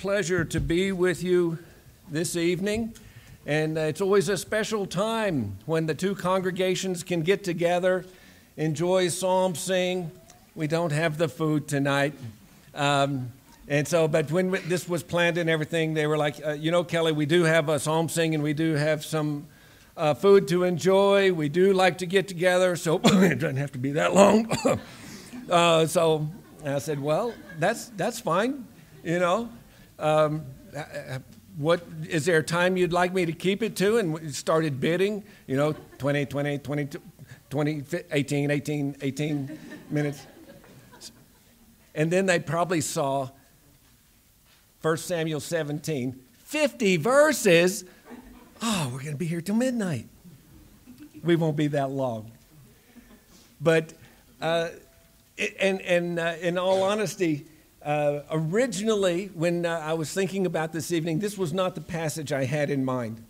pleasure to be with you this evening. And uh, it's always a special time when the two congregations can get together, enjoy psalm sing. We don't have the food tonight. Um, and so, but when this was planned and everything, they were like, uh, you know, Kelly, we do have a psalm sing and we do have some uh, food to enjoy. We do like to get together, so it doesn't have to be that long. uh, so I said, well, that's, that's fine, you know. Um, what is there a time you'd like me to keep it to? And started bidding, you know, 20, 20, 20, 20 18, 18, 18 minutes. And then they probably saw 1 Samuel 17, 50 verses. Oh, we're going to be here till midnight. We won't be that long. But, uh, and, and uh, in all honesty, uh, originally, when uh, I was thinking about this evening, this was not the passage I had in mind.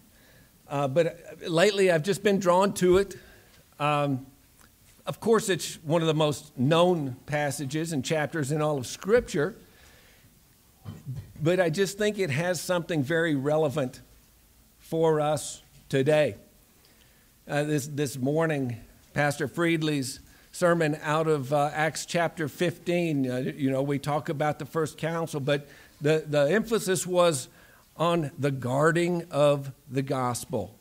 Uh, but uh, lately, I've just been drawn to it. Um, of course, it's one of the most known passages and chapters in all of Scripture. But I just think it has something very relevant for us today. Uh, this, this morning, Pastor Friedley's sermon out of uh, Acts chapter 15. Uh, you know, we talk about the first council, but the, the emphasis was on the guarding of the gospel.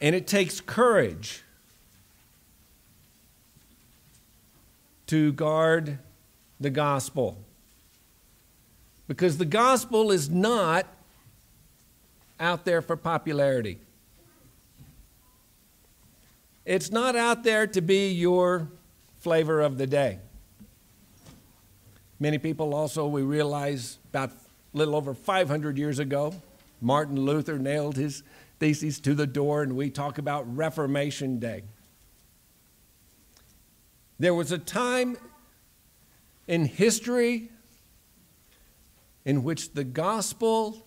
And it takes courage to guard the gospel. Because the gospel is not out there for popularity. It's not out there to be your flavor of the day. Many people also, we realize about a little over 500 years ago, Martin Luther nailed his theses to the door, and we talk about Reformation Day. There was a time in history in which the gospel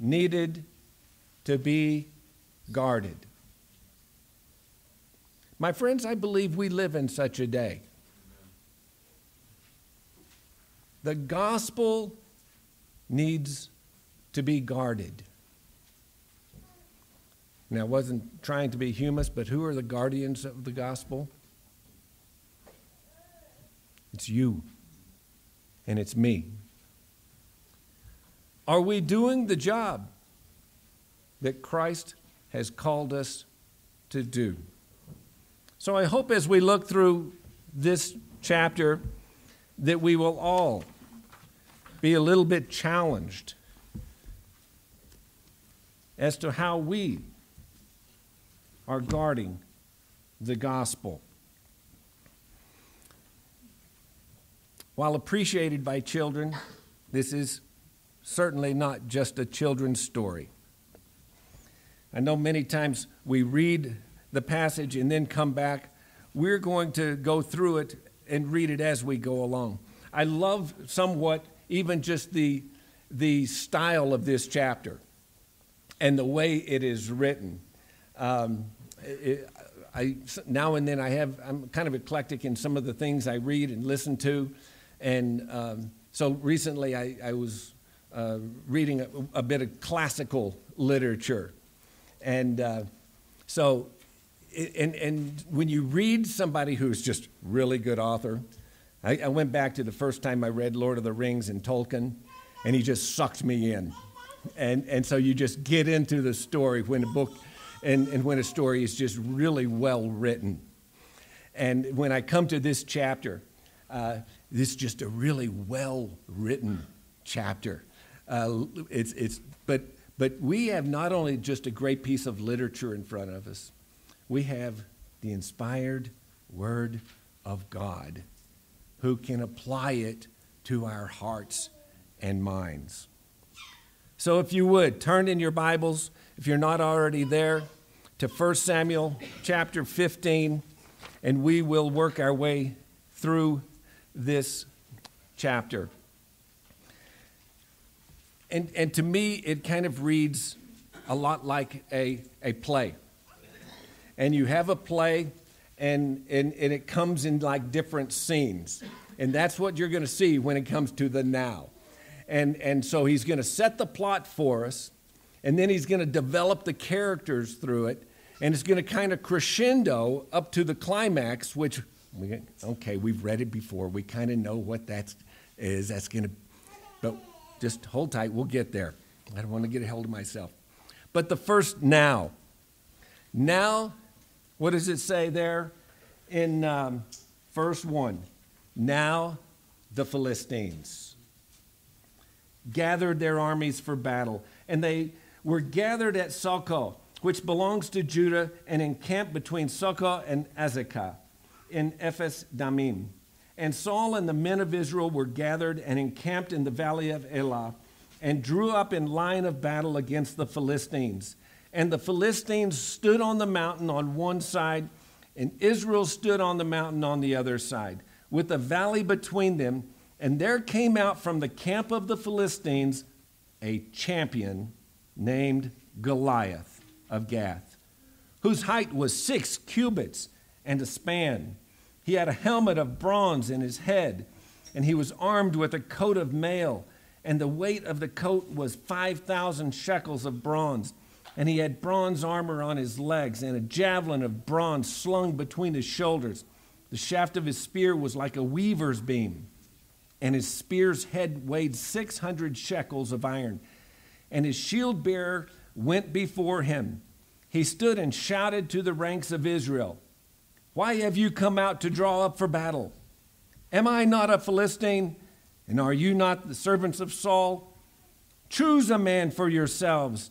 needed to be guarded. My friends, I believe we live in such a day. The gospel needs to be guarded. Now, I wasn't trying to be humus, but who are the guardians of the gospel? It's you, and it's me. Are we doing the job that Christ has called us to do? So I hope as we look through this chapter that we will all be a little bit challenged as to how we are guarding the gospel. While appreciated by children, this is certainly not just a children's story. I know many times we read the passage and then come back. We're going to go through it and read it as we go along. I love somewhat even just the, the style of this chapter and the way it is written. Um, it, I, now and then I have, I'm kind of eclectic in some of the things I read and listen to. And um, so recently I, I was uh, reading a, a, bit of classical literature. And uh, so and, and when you read somebody who's just really good author, I, I, went back to the first time I read Lord of the Rings and Tolkien, and he just sucked me in. And, and so you just get into the story when a book and, and when a story is just really well written. And when I come to this chapter, uh, this is just a really well written chapter. Uh, it's, it's, but, but we have not only just a great piece of literature in front of us, we have the inspired Word of God who can apply it to our hearts and minds. So, if you would, turn in your Bibles, if you're not already there, to 1 Samuel chapter 15, and we will work our way through this chapter. And, and to me, it kind of reads a lot like a, a play and you have a play and, and, and it comes in like different scenes. And that's what you're going to see when it comes to the now. And, and so he's going to set the plot for us, and then he's going to develop the characters through it, and it's going to kind of crescendo up to the climax, which, we, okay, we've read it before. We kind of know what that is. That's going to, but just hold tight. We'll get there. I don't want to get a hold of myself. But the first now. Now, what does it say there in um, verse 1? Now the Philistines gathered their armies for battle, and they were gathered at Socoh, which belongs to Judah, and encamped between Socoh and Azekah in Ephes Damim. And Saul and the men of Israel were gathered and encamped in the valley of Elah, and drew up in line of battle against the Philistines. And the Philistines stood on the mountain on one side, and Israel stood on the mountain on the other side, with a valley between them. And there came out from the camp of the Philistines a champion named Goliath of Gath, whose height was six cubits and a span. He had a helmet of bronze in his head, and he was armed with a coat of mail, and the weight of the coat was 5,000 shekels of bronze. And he had bronze armor on his legs, and a javelin of bronze slung between his shoulders. The shaft of his spear was like a weaver's beam, and his spear's head weighed 600 shekels of iron. And his shield bearer went before him. He stood and shouted to the ranks of Israel. Why have you come out to draw up for battle? Am I not a Philistine? And are you not the servants of Saul? Choose a man for yourselves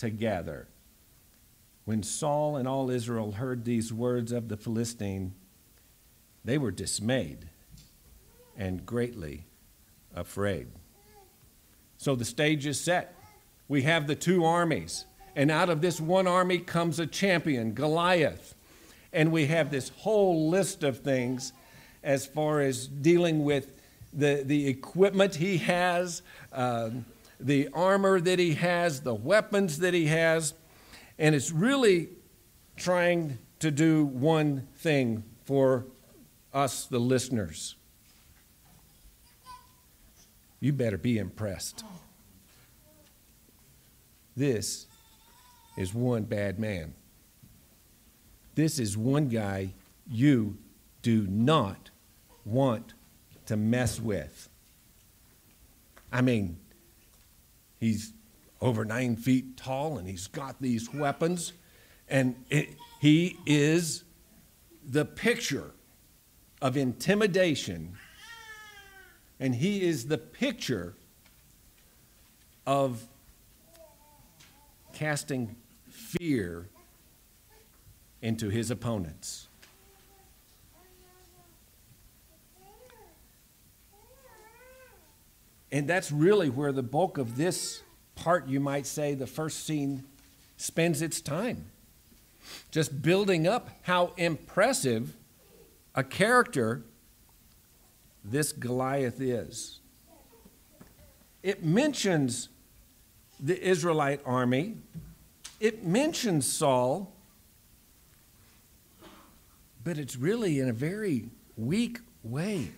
together. When Saul and all Israel heard these words of the Philistine, they were dismayed and greatly afraid. So the stage is set. We have the two armies, and out of this one army comes a champion, Goliath. And we have this whole list of things as far as dealing with the, the equipment he has, um, the armor that he has, the weapons that he has. And it's really trying to do one thing for us, the listeners. You better be impressed. This is one bad man. This is one guy you do not want to mess with. I mean, he's over nine feet tall and he's got these weapons, and it, he is the picture of intimidation, and he is the picture of casting fear into his opponents. And that's really where the bulk of this part, you might say, the first scene spends its time. Just building up how impressive a character this Goliath is. It mentions the Israelite army, it mentions Saul, but it's really in a very weak way.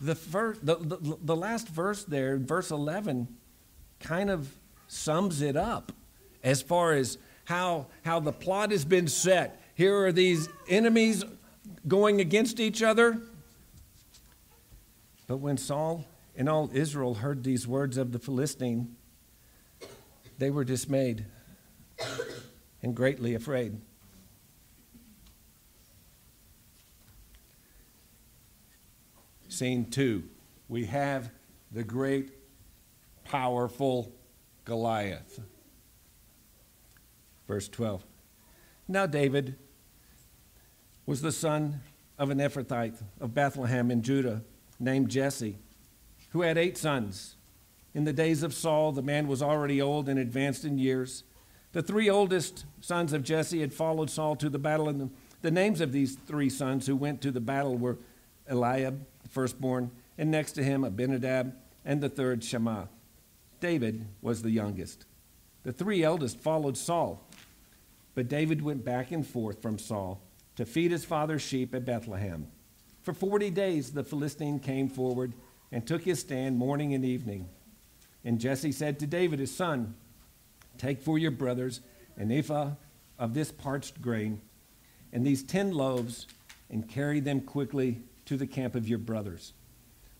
The, first, the, the, the last verse there, verse 11, kind of sums it up as far as how, how the plot has been set. Here are these enemies going against each other. But when Saul and all Israel heard these words of the Philistine, they were dismayed and greatly afraid. Scene two, we have the great, powerful Goliath. Verse 12. Now, David was the son of an Ephrathite of Bethlehem in Judah named Jesse, who had eight sons. In the days of Saul, the man was already old and advanced in years. The three oldest sons of Jesse had followed Saul to the battle, and the, names of these three sons who went to the battle were Eliab, firstborn, and next to him Abinadab, and the third Shammah. David was the youngest. The three eldest followed Saul, but David went back and forth from Saul to feed his father's sheep at Bethlehem. For forty days the Philistine came forward and took his stand morning and evening. And Jesse said to David his son, Take for your brothers an ephah of this parched grain and these ten loaves, and carry them quickly to the camp of your brothers.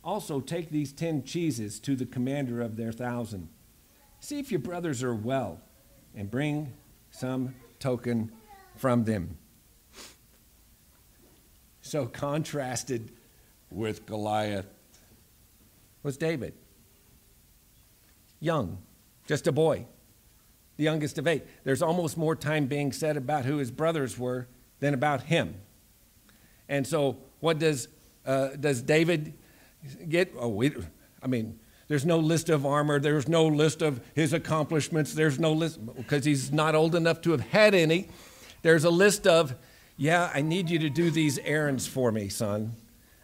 Also, take these ten cheeses to the commander of their thousand. See if your brothers are well, and bring some token from them. So, contrasted with Goliath was David. Young, just a boy, the youngest of eight. There's almost more time being said about who his brothers were than about him. And so, what does, uh, does David get? Oh, we, I mean, there's no list of armor, there's no list of his accomplishments, there's no list, because he's not old enough to have had any. There's a list of, yeah, I need you to do these errands for me, son.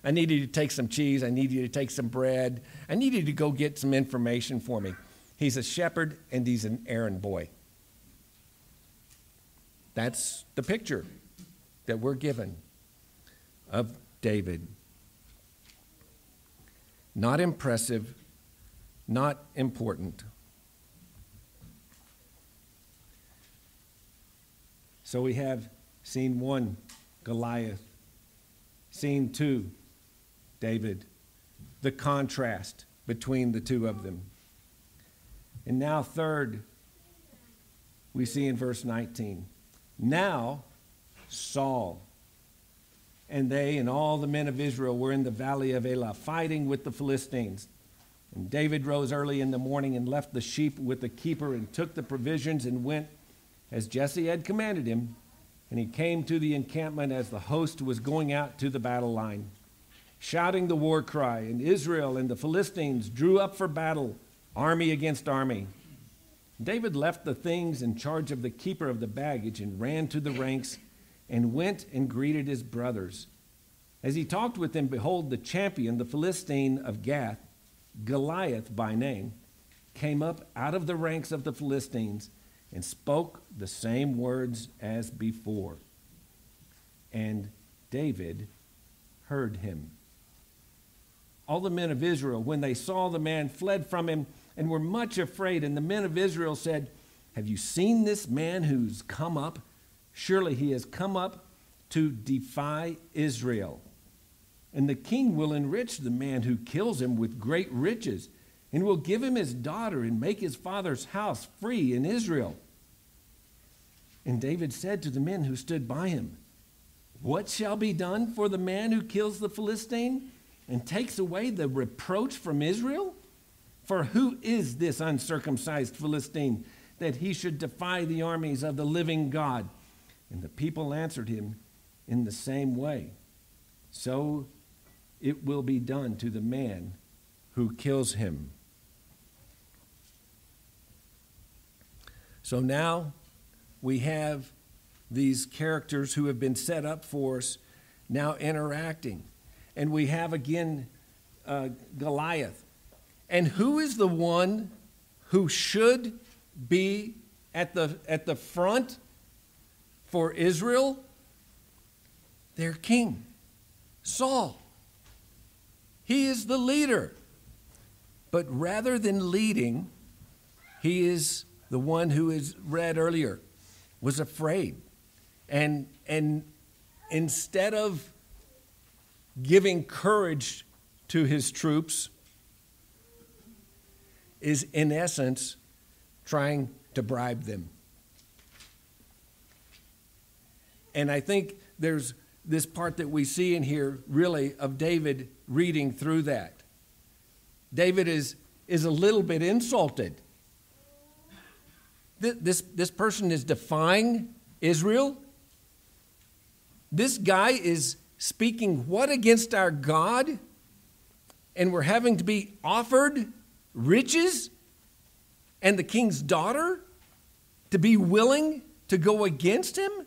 I need you to take some cheese. I need you to take some bread. I need you to go get some information for me. He's a shepherd and he's an errand boy. That's the picture that we're given of David. Not impressive, not important. So we have scene one, Goliath. Scene two, David. The contrast between the two of them. And now, third, we see in verse 19. Now, Saul and they and all the men of Israel were in the valley of Elah fighting with the Philistines. And David rose early in the morning and left the sheep with the keeper and took the provisions and went as Jesse had commanded him. And he came to the encampment as the host was going out to the battle line, shouting the war cry. And Israel and the Philistines drew up for battle, army against army. David left the things in charge of the keeper of the baggage and ran to the ranks and went and greeted his brothers. As he talked with them, behold, the champion, the Philistine of Gath, Goliath by name, came up out of the ranks of the Philistines and spoke the same words as before. And David heard him. All the men of Israel, when they saw the man, fled from him and were much afraid. And the men of Israel said, Have you seen this man who's come up? Surely he has come up to defy Israel. And the king will enrich the man who kills him with great riches, and will give him his daughter and make his father's house free in Israel. And David said to the men who stood by him, What shall be done for the man who kills the Philistine and takes away the reproach from Israel? For who is this uncircumcised Philistine that he should defy the armies of the living God? And the people answered him in the same way. So it will be done to the man who kills him. So now we have these characters who have been set up for us now interacting. And we have again uh, Goliath. And who is the one who should be at the, at the front for Israel? Their king, Saul. He is the leader. But rather than leading, he is the one who is read earlier, was afraid. And, and instead of giving courage to his troops, is in essence trying to bribe them. And I think there's this part that we see in here really of David reading through that. David is, is a little bit insulted. This, this person is defying Israel. This guy is, speaking what against our God? And we're having to be offered riches and the king's daughter to be willing to go against him?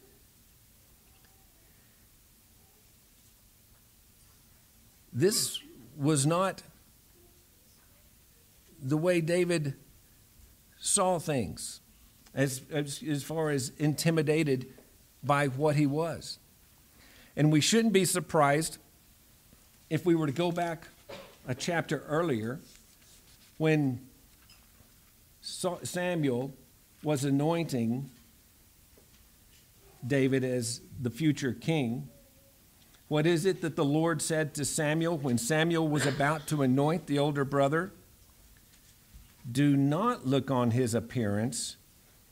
This was not the way David saw things as, as, as far as intimidated by what he was. And we shouldn't be surprised if we were to go back a chapter earlier when Samuel was anointing David as the future king. What is it that the Lord said to Samuel when Samuel was about to anoint the older brother? Do not look on his appearance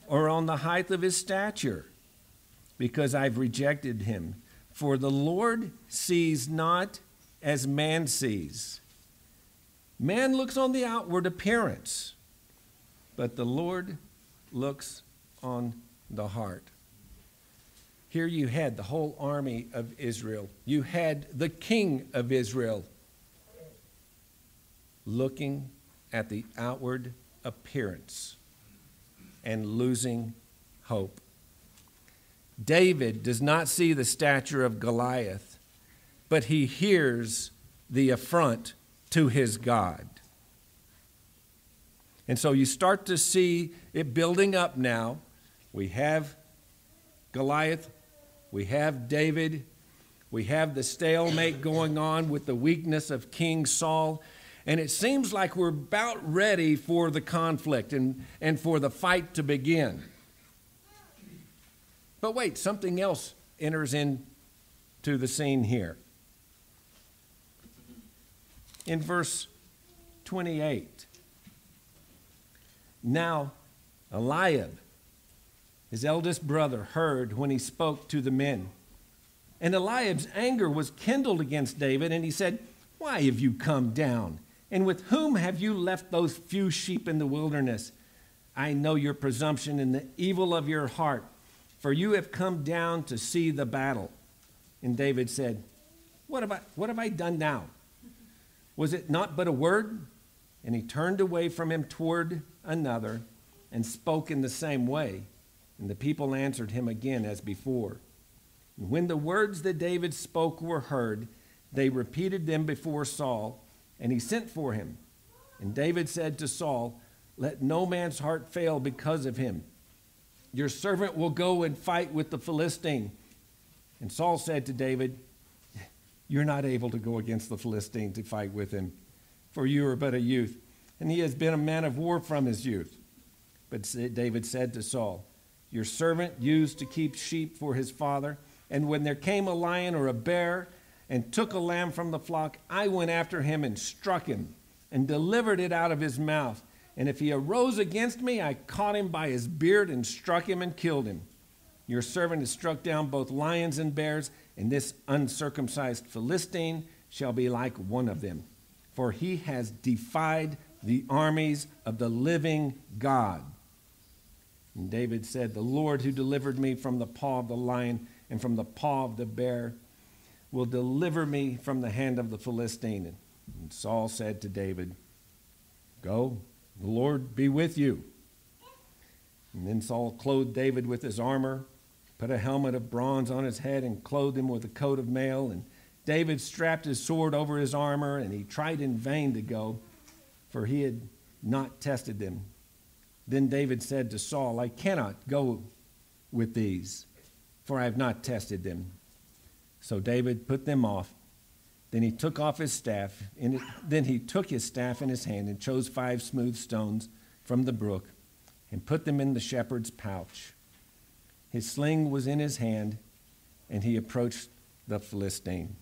or on the height of his stature, because I've rejected him. For the Lord sees not as man sees. Man looks on the outward appearance, but the Lord looks on the heart. Here you had the whole army of Israel. You had the king of Israel looking at the outward appearance and losing hope. David does not see the stature of Goliath, but he hears the affront to his God. And so you start to see it building up now. We have Goliath, we have David, we have the stalemate going on with the weakness of King Saul. And it seems like we're about ready for the conflict and, and for the fight to begin. But wait, something else enters into the scene here. In verse 28, now Eliab, his eldest brother, heard when he spoke to the men. And Eliab's anger was kindled against David, and he said, Why have you come down? And with whom have you left those few sheep in the wilderness? I know your presumption and the evil of your heart, for you have come down to see the battle. And David said, What have I, what have I done now? Was it not but a word? And he turned away from him toward another and spoke in the same way. And the people answered him again as before. And when the words that David spoke were heard, they repeated them before Saul and he sent for him. And David said to Saul, Let no man's heart fail because of him. Your servant will go and fight with the Philistine. And Saul said to David, You're not able to go against the Philistine to fight with him, for you are but a youth, and he has been a man of war from his youth. But David said to Saul, Your servant used to keep sheep for his father, and when there came a lion or a bear, and took a lamb from the flock, I went after him and struck him and delivered it out of his mouth. And if he arose against me, I caught him by his beard and struck him and killed him. Your servant has struck down both lions and bears, and this uncircumcised Philistine shall be like one of them. For he has defied the armies of the living God. And David said, The Lord who delivered me from the paw of the lion and from the paw of the bear will deliver me from the hand of the Philistine. And Saul said to David, Go, the Lord be with you. And then Saul clothed David with his armor, put a helmet of bronze on his head, and clothed him with a coat of mail. And David strapped his sword over his armor, and he tried in vain to go, for he had not tested them. Then David said to Saul, I cannot go with these, for I have not tested them. So David put them off. Then he took off his staff. It, then he took his staff in his hand and chose five smooth stones from the brook and put them in the shepherd's pouch. His sling was in his hand, and he approached the Philistine.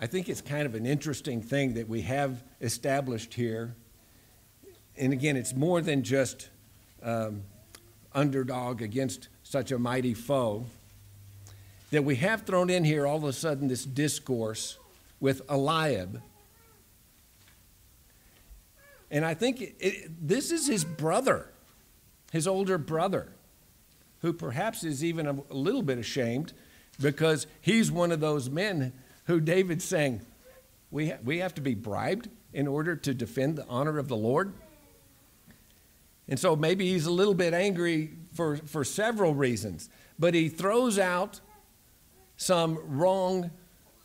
I think it's kind of an interesting thing that we have established here. And again, it's more than just um, underdog against such a mighty foe, that we have thrown in here all of a sudden this discourse with Eliab. And I think it, it, this is his brother, his older brother, who perhaps is even a little bit ashamed because he's one of those men who David's saying, we, ha- we have to be bribed in order to defend the honor of the Lord. And so maybe he's a little bit angry for, for several reasons, but he throws out some wrong,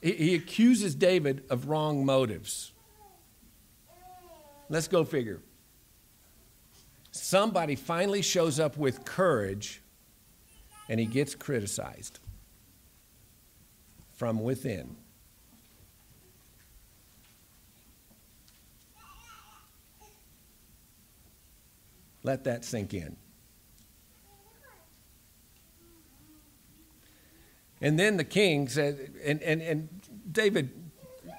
he, he accuses David of wrong motives. Let's go figure. Somebody finally shows up with courage and he gets criticized from within. Let that sink in. And then the king said, and, and, and David,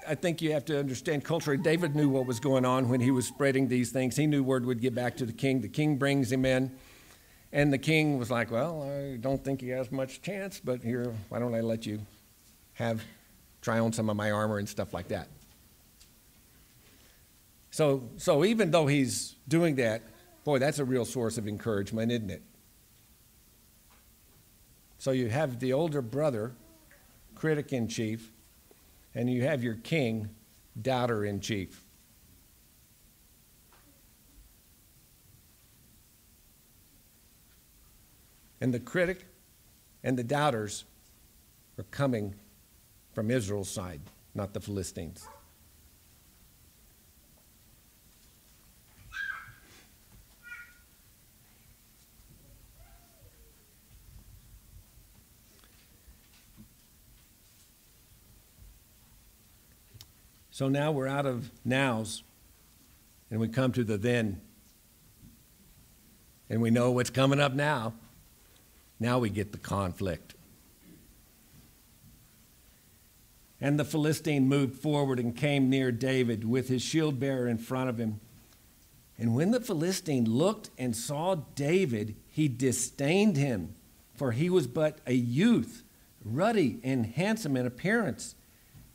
I think you have to understand culturally, David knew what was going on when he was spreading these things. He knew word would get back to the king. The king brings him in. And the king was like, Well, I don't think he has much chance, but here, why don't I let you have, try on some of my armor and stuff like that. So, so even though he's doing that, boy, that's a real source of encouragement, isn't it? So you have the older brother, critic in chief, and you have your king, doubter in chief. And the critic and the doubters are coming from Israel's side, not the Philistines. So now we're out of nows and we come to the then. And we know what's coming up now. Now we get the conflict. And the Philistine moved forward and came near David with his shield bearer in front of him. And when the Philistine looked and saw David, he disdained him, for he was but a youth, ruddy and handsome in appearance.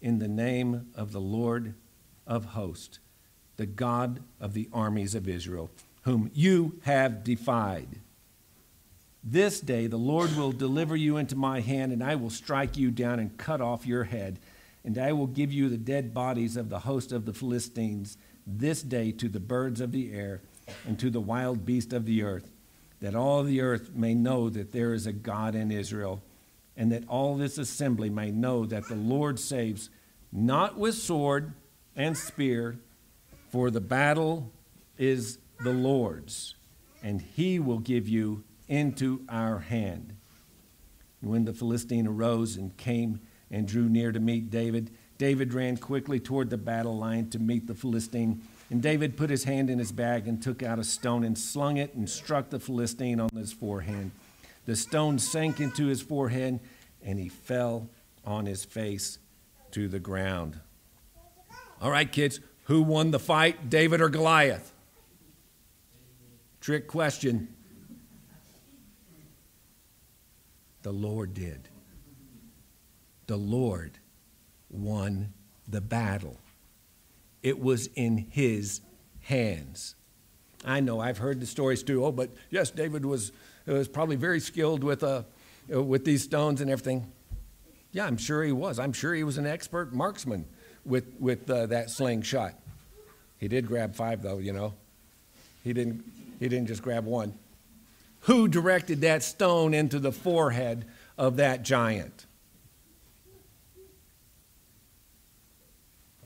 in the name of the Lord of hosts, the God of the armies of Israel, whom you have defied. This day the Lord will deliver you into my hand, and I will strike you down and cut off your head. And I will give you the dead bodies of the host of the Philistines this day to the birds of the air and to the wild beast of the earth, that all the earth may know that there is a God in Israel, and that all this assembly may know that the Lord saves, not with sword and spear, for the battle is the Lord's, and he will give you into our hand. And when the Philistine arose and came and drew near to meet David, David ran quickly toward the battle line to meet the Philistine. And David put his hand in his bag and took out a stone and slung it and struck the Philistine on his forehead. The stone sank into his forehead and he fell on his face to the ground. All right, kids, who won the fight, David or Goliath? Trick question. The Lord did. The Lord won the battle. It was in his hands. I know I've heard the stories too. Oh, but yes, David was, was probably very skilled with, uh, with these stones and everything. Yeah, I'm sure he was. I'm sure he was an expert marksman with, with uh, that slingshot. He did grab five, though, you know. He didn't, he didn't just grab one. Who directed that stone into the forehead of that giant?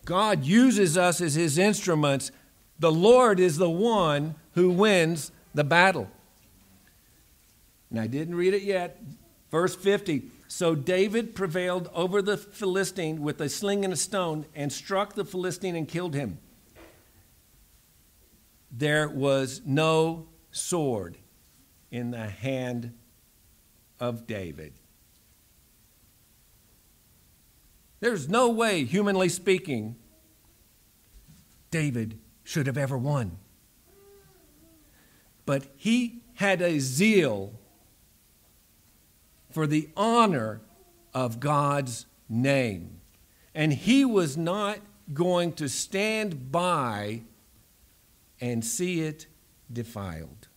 God uses us as his instruments. The Lord is the one who wins the battle. And I didn't read it yet. Verse 50 So David prevailed over the Philistine with a sling and a stone and struck the Philistine and killed him. There was no sword in the hand of David. There's no way, humanly speaking, David should have ever won. But he had a zeal for the honor of God's name. And he was not going to stand by and see it defiled.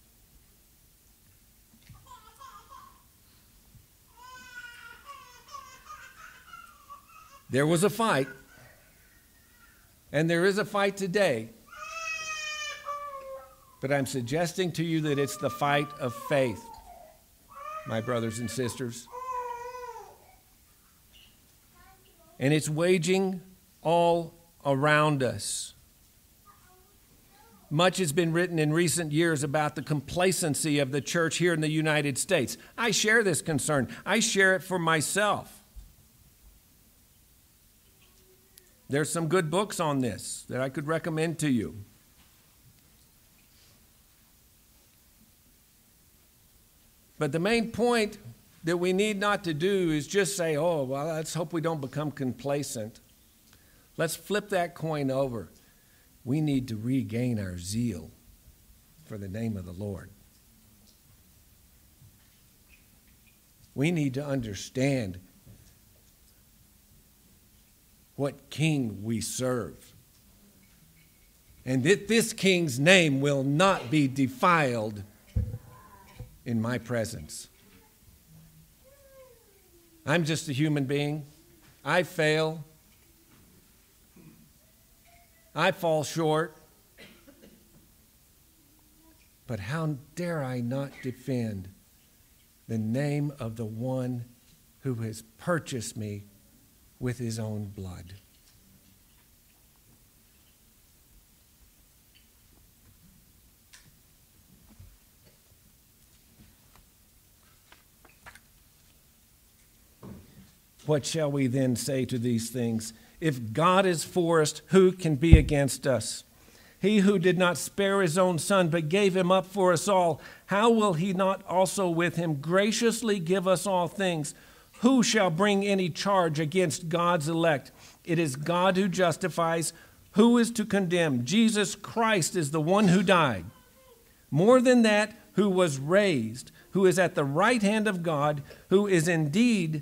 There was a fight, and there is a fight today. But I'm suggesting to you that it's the fight of faith, my brothers and sisters. And it's waging all around us. Much has been written in recent years about the complacency of the church here in the United States. I share this concern, I share it for myself. There's some good books on this that I could recommend to you. But the main point that we need not to do is just say, oh, well, let's hope we don't become complacent. Let's flip that coin over. We need to regain our zeal for the name of the Lord. We need to understand what king we serve. And that this king's name will not be defiled in my presence. I'm just a human being. I fail. I fall short. But how dare I not defend the name of the one who has purchased me with his own blood? What shall we then say to these things? If God is for us, who can be against us? He who did not spare his own son, but gave him up for us all, how will he not also with him graciously give us all things? Who shall bring any charge against God's elect? It is God who justifies. Who is to condemn? Jesus Christ is the one who died. More than that, who was raised, who is at the right hand of God, who is indeed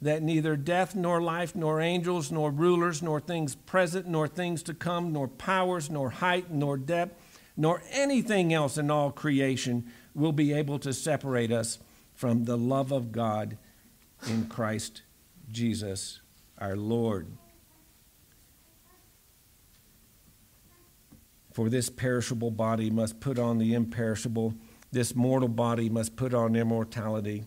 that neither death nor life, nor angels, nor rulers, nor things present, nor things to come, nor powers, nor height, nor depth, nor anything else in all creation will be able to separate us from the love of God in Christ Jesus our Lord. For this perishable body must put on the imperishable, this mortal body must put on immortality.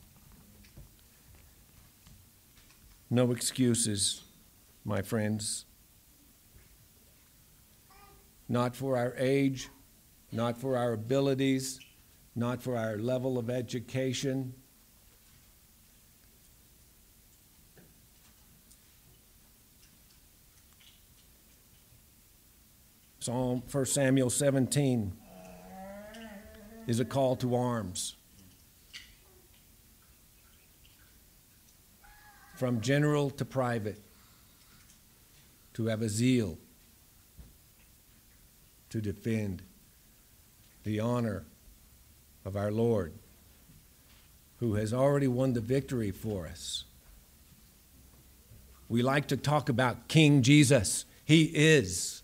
No excuses, my friends. Not for our age, not for our abilities, not for our level of education. Psalm 1 Samuel 17 is a call to arms. From general to private, to have a zeal to defend the honor of our Lord, who has already won the victory for us. We like to talk about King Jesus. He is.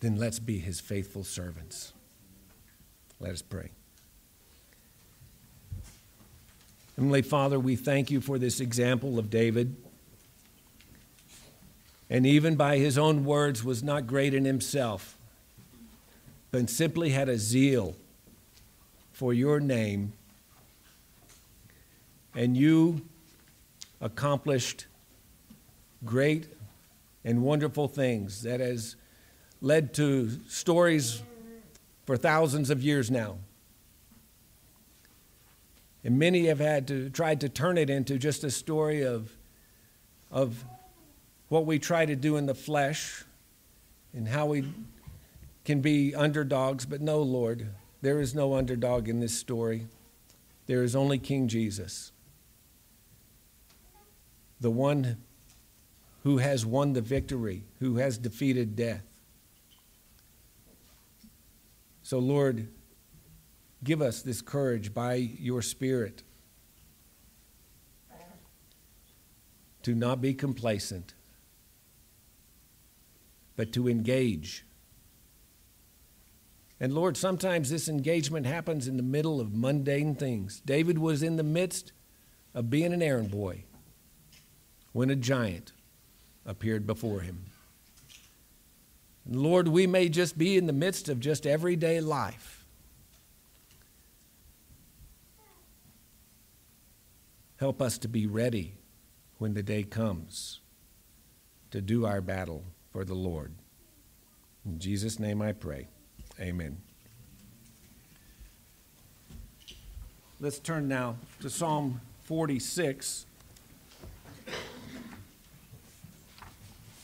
Then let's be his faithful servants. Let us pray. Heavenly Father, we thank you for this example of David. And even by his own words, was not great in himself, but simply had a zeal for your name. And you accomplished great and wonderful things that has led to stories for thousands of years now. And many have had to tried to turn it into just a story of, of what we try to do in the flesh and how we can be underdogs. But no, Lord, there is no underdog in this story. There is only King Jesus, the one who has won the victory, who has defeated death. So, Lord, give us this courage by your Spirit to not be complacent, but to engage. And Lord, sometimes this engagement happens in the middle of mundane things. David was in the midst of being an errand boy when a giant appeared before him. Lord, we may just be in the midst of just everyday life. Help us to be ready when the day comes to do our battle for the Lord. In Jesus' name I pray. Amen. Let's turn now to Psalm 46.